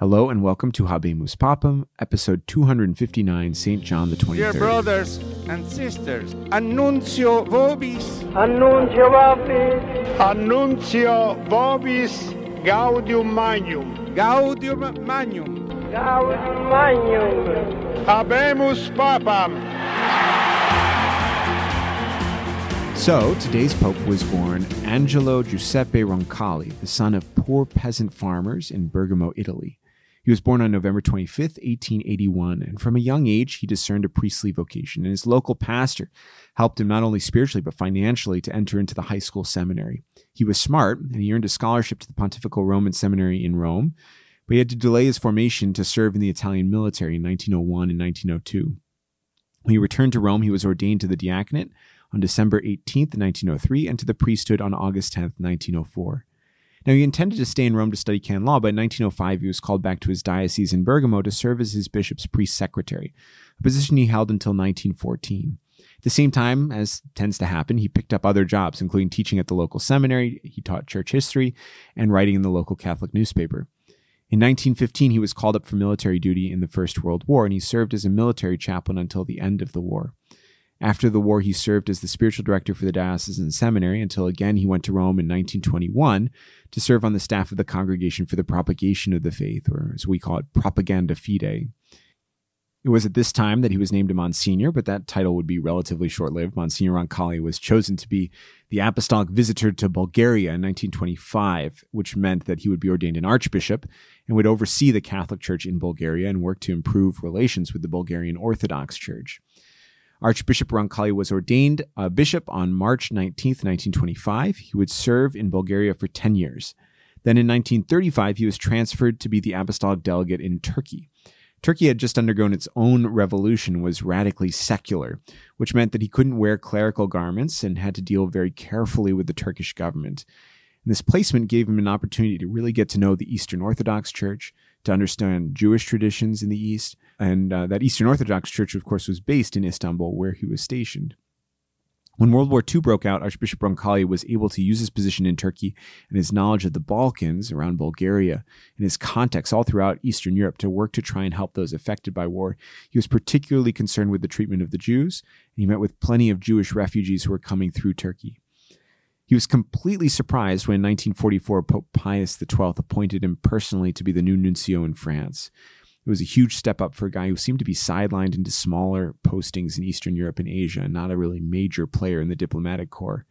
Hello and welcome to Habemus Papam, episode 259, St. John the 23rd. Dear brothers and sisters, annuncio vobis, Annuncio vobis, Annuncio vobis gaudium magnum. gaudium magnum. gaudium magnum. Habemus papam. So, today's Pope was born Angelo Giuseppe Roncalli, the son of poor peasant farmers in Bergamo, Italy. He was born on November 25th, 1881, and from a young age he discerned a priestly vocation, and his local pastor helped him not only spiritually but financially to enter into the high school seminary. He was smart, and he earned a scholarship to the Pontifical Roman Seminary in Rome, but he had to delay his formation to serve in the Italian military in 1901 and 1902. When he returned to Rome, he was ordained to the diaconate on December 18th, 1903, and to the priesthood on August 10th, 1904. Now, he intended to stay in Rome to study canon law, but in 1905 he was called back to his diocese in Bergamo to serve as his bishop's priest secretary, a position he held until 1914. At the same time, as tends to happen, he picked up other jobs, including teaching at the local seminary, he taught church history, and writing in the local Catholic newspaper. In 1915, he was called up for military duty in the First World War, and he served as a military chaplain until the end of the war. After the war, he served as the spiritual director for the diocesan seminary until again he went to Rome in 1921 to serve on the staff of the Congregation for the Propagation of the Faith, or as we call it, Propaganda Fide. It was at this time that he was named a Monsignor, but that title would be relatively short lived. Monsignor Roncalli was chosen to be the apostolic visitor to Bulgaria in 1925, which meant that he would be ordained an archbishop and would oversee the Catholic Church in Bulgaria and work to improve relations with the Bulgarian Orthodox Church. Archbishop Roncalli was ordained a bishop on March 19, 1925. He would serve in Bulgaria for 10 years. Then in 1935, he was transferred to be the apostolic delegate in Turkey. Turkey had just undergone its own revolution, was radically secular, which meant that he couldn't wear clerical garments and had to deal very carefully with the Turkish government. And this placement gave him an opportunity to really get to know the Eastern Orthodox Church, to understand Jewish traditions in the East, and uh, that Eastern Orthodox Church, of course, was based in Istanbul, where he was stationed. When World War II broke out, Archbishop Roncalli was able to use his position in Turkey and his knowledge of the Balkans around Bulgaria and his contacts all throughout Eastern Europe to work to try and help those affected by war. He was particularly concerned with the treatment of the Jews, and he met with plenty of Jewish refugees who were coming through Turkey. He was completely surprised when in 1944 Pope Pius XII appointed him personally to be the new nuncio in France. It was a huge step up for a guy who seemed to be sidelined into smaller postings in Eastern Europe and Asia and not a really major player in the diplomatic corps.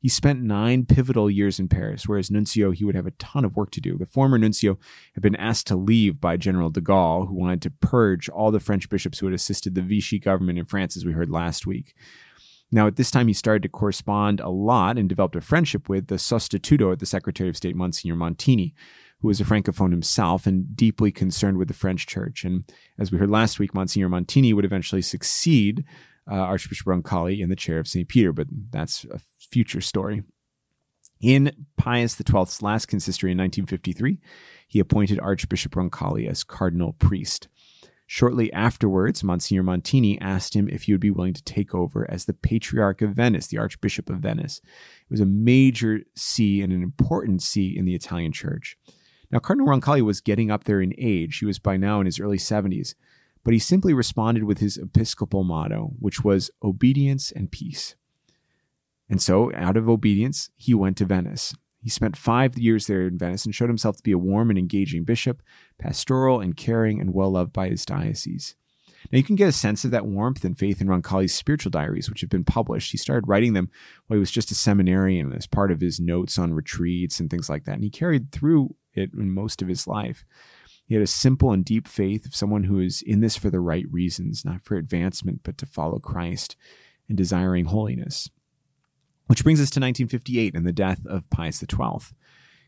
He spent nine pivotal years in Paris, where as nuncio, he would have a ton of work to do. The former nuncio had been asked to leave by General de Gaulle, who wanted to purge all the French bishops who had assisted the Vichy government in France, as we heard last week. Now, at this time, he started to correspond a lot and developed a friendship with the sostituto at the Secretary of State, Monsignor Montini, who was a Francophone himself and deeply concerned with the French church. And as we heard last week, Monsignor Montini would eventually succeed uh, Archbishop Roncalli in the chair of St. Peter, but that's a future story. In Pius XII's last consistory in 1953, he appointed Archbishop Roncalli as cardinal priest. Shortly afterwards, Monsignor Montini asked him if he would be willing to take over as the Patriarch of Venice, the Archbishop of Venice. It was a major see and an important see in the Italian Church. Now, Cardinal Roncalli was getting up there in age. He was by now in his early 70s, but he simply responded with his episcopal motto, which was obedience and peace. And so, out of obedience, he went to Venice. He spent five years there in Venice and showed himself to be a warm and engaging bishop, pastoral and caring and well loved by his diocese. Now, you can get a sense of that warmth and faith in Roncalli's spiritual diaries, which have been published. He started writing them while he was just a seminarian as part of his notes on retreats and things like that. And he carried through it in most of his life. He had a simple and deep faith of someone who is in this for the right reasons, not for advancement, but to follow Christ and desiring holiness. Which brings us to 1958 and the death of Pius XII.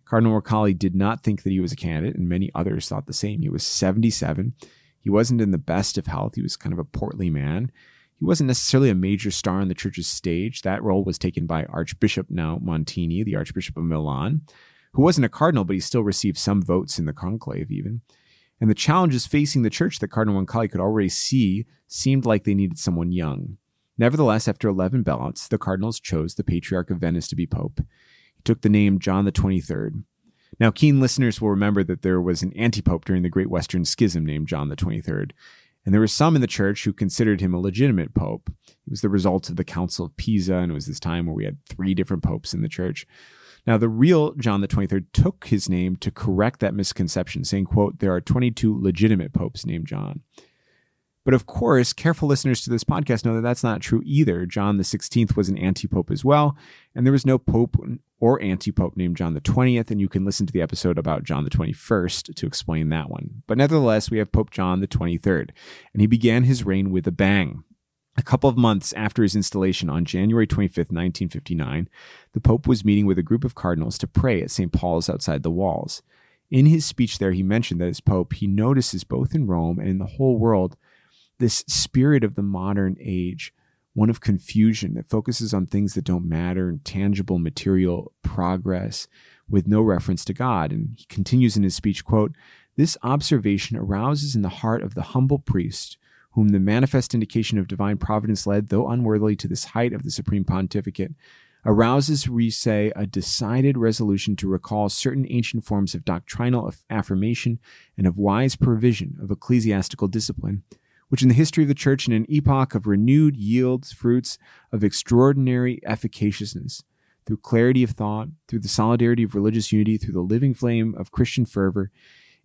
Cardinal Roncalli did not think that he was a candidate, and many others thought the same. He was 77. He wasn't in the best of health. He was kind of a portly man. He wasn't necessarily a major star on the church's stage. That role was taken by Archbishop now Montini, the Archbishop of Milan, who wasn't a cardinal, but he still received some votes in the conclave, even. And the challenges facing the church that Cardinal Roncalli could already see seemed like they needed someone young. Nevertheless, after 11 ballots, the cardinals chose the Patriarch of Venice to be pope. He took the name John the 23rd. Now, keen listeners will remember that there was an antipope during the Great Western Schism named John the 23rd, and there were some in the church who considered him a legitimate pope. It was the result of the Council of Pisa, and it was this time where we had three different popes in the church. Now, the real John the 23rd took his name to correct that misconception, saying, quote, there are 22 legitimate popes named John. But of course, careful listeners to this podcast know that that's not true either. John the 16th was an anti-pope as well, and there was no pope or anti-pope named John the 20th, and you can listen to the episode about John the 21st to explain that one. But nevertheless, we have Pope John the 23rd, and he began his reign with a bang. A couple of months after his installation on January 25th, 1959, the Pope was meeting with a group of cardinals to pray at St. Paul's outside the walls. In his speech there, he mentioned that as Pope, he notices both in Rome and in the whole world this spirit of the modern age, one of confusion that focuses on things that don't matter and tangible material progress with no reference to God. And he continues in his speech, quote, This observation arouses in the heart of the humble priest whom the manifest indication of divine providence led, though unworthily, to this height of the supreme pontificate, arouses, we say, a decided resolution to recall certain ancient forms of doctrinal affirmation and of wise provision of ecclesiastical discipline, which in the history of the church in an epoch of renewed yields fruits of extraordinary efficaciousness, through clarity of thought, through the solidarity of religious unity, through the living flame of Christian fervor,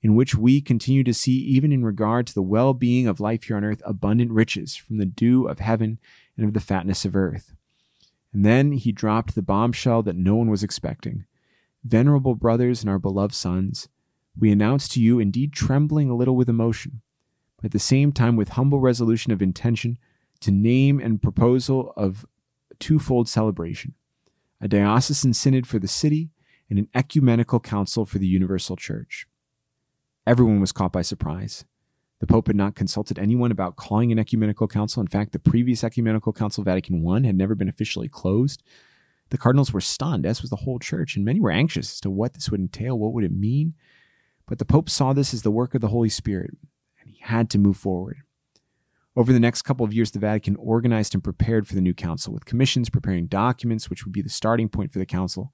in which we continue to see, even in regard to the well being of life here on earth, abundant riches from the dew of heaven and of the fatness of earth. And then he dropped the bombshell that no one was expecting. Venerable brothers and our beloved sons, we announce to you, indeed trembling a little with emotion, but at the same time with humble resolution of intention, to name and proposal of twofold celebration a diocesan synod for the city and an ecumenical council for the universal church. Everyone was caught by surprise. The Pope had not consulted anyone about calling an ecumenical council. In fact, the previous ecumenical council, Vatican I, had never been officially closed. The cardinals were stunned, as was the whole church, and many were anxious as to what this would entail, what would it mean. But the Pope saw this as the work of the Holy Spirit, and he had to move forward. Over the next couple of years, the Vatican organized and prepared for the new council with commissions preparing documents, which would be the starting point for the council.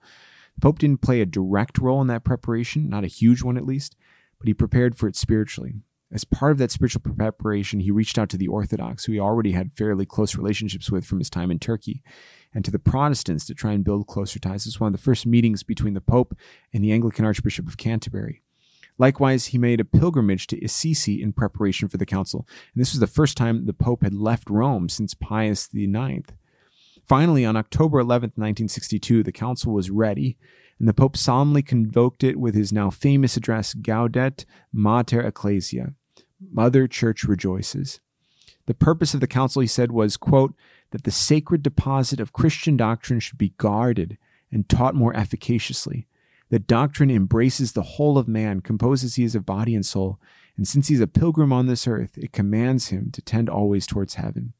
The Pope didn't play a direct role in that preparation, not a huge one at least, but he prepared for it spiritually. As part of that spiritual preparation, he reached out to the Orthodox, who he already had fairly close relationships with from his time in Turkey, and to the Protestants to try and build closer ties. This was one of the first meetings between the Pope and the Anglican Archbishop of Canterbury. Likewise, he made a pilgrimage to Assisi in preparation for the council, and this was the first time the Pope had left Rome since Pius IX. Finally, on October 11, 1962, the council was ready, and the Pope solemnly convoked it with his now famous address, Gaudet Mater Ecclesia, Mother Church rejoices. The purpose of the council, he said, was, quote, that the sacred deposit of Christian doctrine should be guarded and taught more efficaciously. That doctrine embraces the whole of man, composes he is of body and soul, and since he is a pilgrim on this earth, it commands him to tend always towards heaven.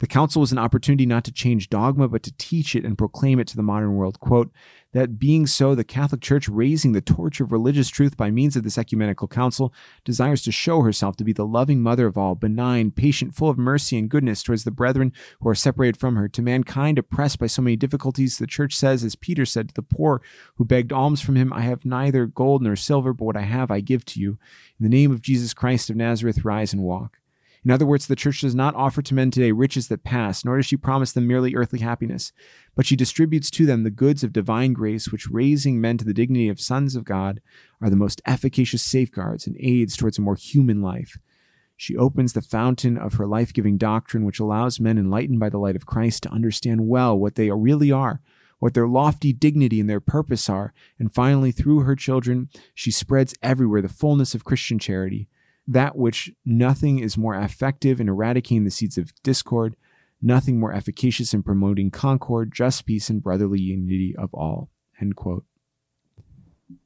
The council was an opportunity not to change dogma, but to teach it and proclaim it to the modern world. Quote, that being so, the Catholic Church, raising the torch of religious truth by means of this ecumenical council, desires to show herself to be the loving mother of all, benign, patient, full of mercy and goodness towards the brethren who are separated from her. To mankind oppressed by so many difficulties, the Church says, as Peter said to the poor who begged alms from him, I have neither gold nor silver, but what I have I give to you. In the name of Jesus Christ of Nazareth, rise and walk. In other words, the church does not offer to men today riches that pass, nor does she promise them merely earthly happiness, but she distributes to them the goods of divine grace, which raising men to the dignity of sons of God are the most efficacious safeguards and aids towards a more human life. She opens the fountain of her life giving doctrine, which allows men enlightened by the light of Christ to understand well what they really are, what their lofty dignity and their purpose are, and finally, through her children, she spreads everywhere the fullness of Christian charity that which nothing is more effective in eradicating the seeds of discord, nothing more efficacious in promoting concord, just peace, and brotherly unity of all.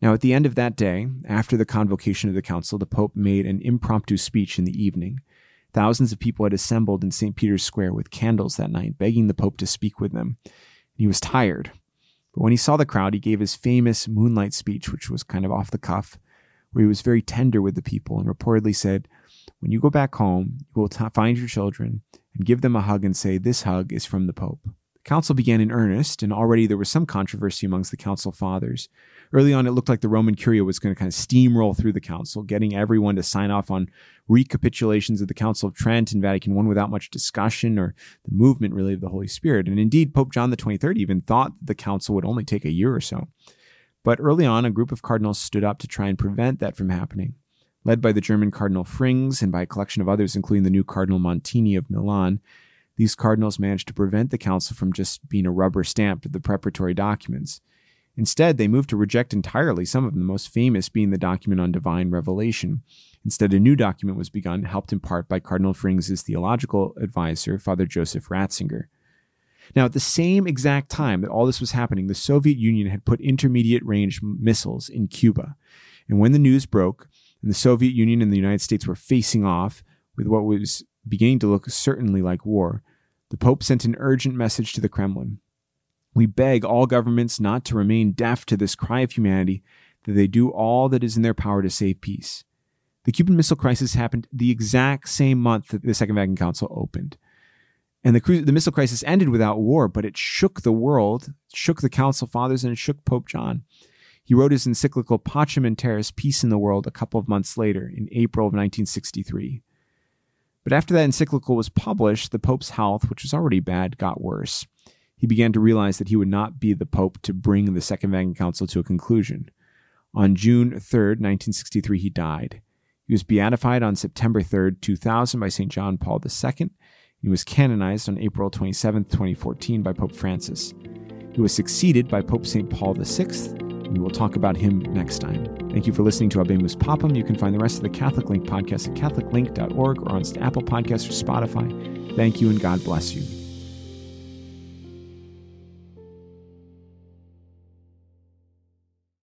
Now, at the end of that day, after the convocation of the council, the Pope made an impromptu speech in the evening. Thousands of people had assembled in St. Peter's Square with candles that night, begging the Pope to speak with them. He was tired. But when he saw the crowd, he gave his famous moonlight speech, which was kind of off the cuff where he was very tender with the people and reportedly said, When you go back home, you will t- find your children and give them a hug and say, This hug is from the Pope. The council began in earnest, and already there was some controversy amongst the council fathers. Early on, it looked like the Roman Curia was going to kind of steamroll through the council, getting everyone to sign off on recapitulations of the Council of Trent and Vatican I without much discussion or the movement really of the Holy Spirit. And indeed, Pope John XXIII even thought the council would only take a year or so. But early on, a group of cardinals stood up to try and prevent that from happening. Led by the German Cardinal Frings and by a collection of others, including the new Cardinal Montini of Milan, these cardinals managed to prevent the council from just being a rubber stamp to the preparatory documents. Instead, they moved to reject entirely some of them, the most famous being the document on divine revelation. Instead, a new document was begun, helped in part by Cardinal Frings' theological advisor, Father Joseph Ratzinger. Now, at the same exact time that all this was happening, the Soviet Union had put intermediate range missiles in Cuba. And when the news broke, and the Soviet Union and the United States were facing off with what was beginning to look certainly like war, the Pope sent an urgent message to the Kremlin. We beg all governments not to remain deaf to this cry of humanity, that they do all that is in their power to save peace. The Cuban Missile Crisis happened the exact same month that the Second Vatican Council opened. And the, the missile crisis ended without war, but it shook the world, shook the Council Fathers, and shook Pope John. He wrote his encyclical Pacem in Terris, Peace in the World, a couple of months later, in April of 1963. But after that encyclical was published, the Pope's health, which was already bad, got worse. He began to realize that he would not be the Pope to bring the Second Vatican Council to a conclusion. On June 3, 1963, he died. He was beatified on September 3, 2000, by St. John Paul II he was canonized on April 27, 2014, by Pope Francis. He was succeeded by Pope St. Paul VI. We will talk about him next time. Thank you for listening to Habemus Papam. You can find the rest of the Catholic Link podcast at catholiclink.org or on Apple Podcasts or Spotify. Thank you and God bless you.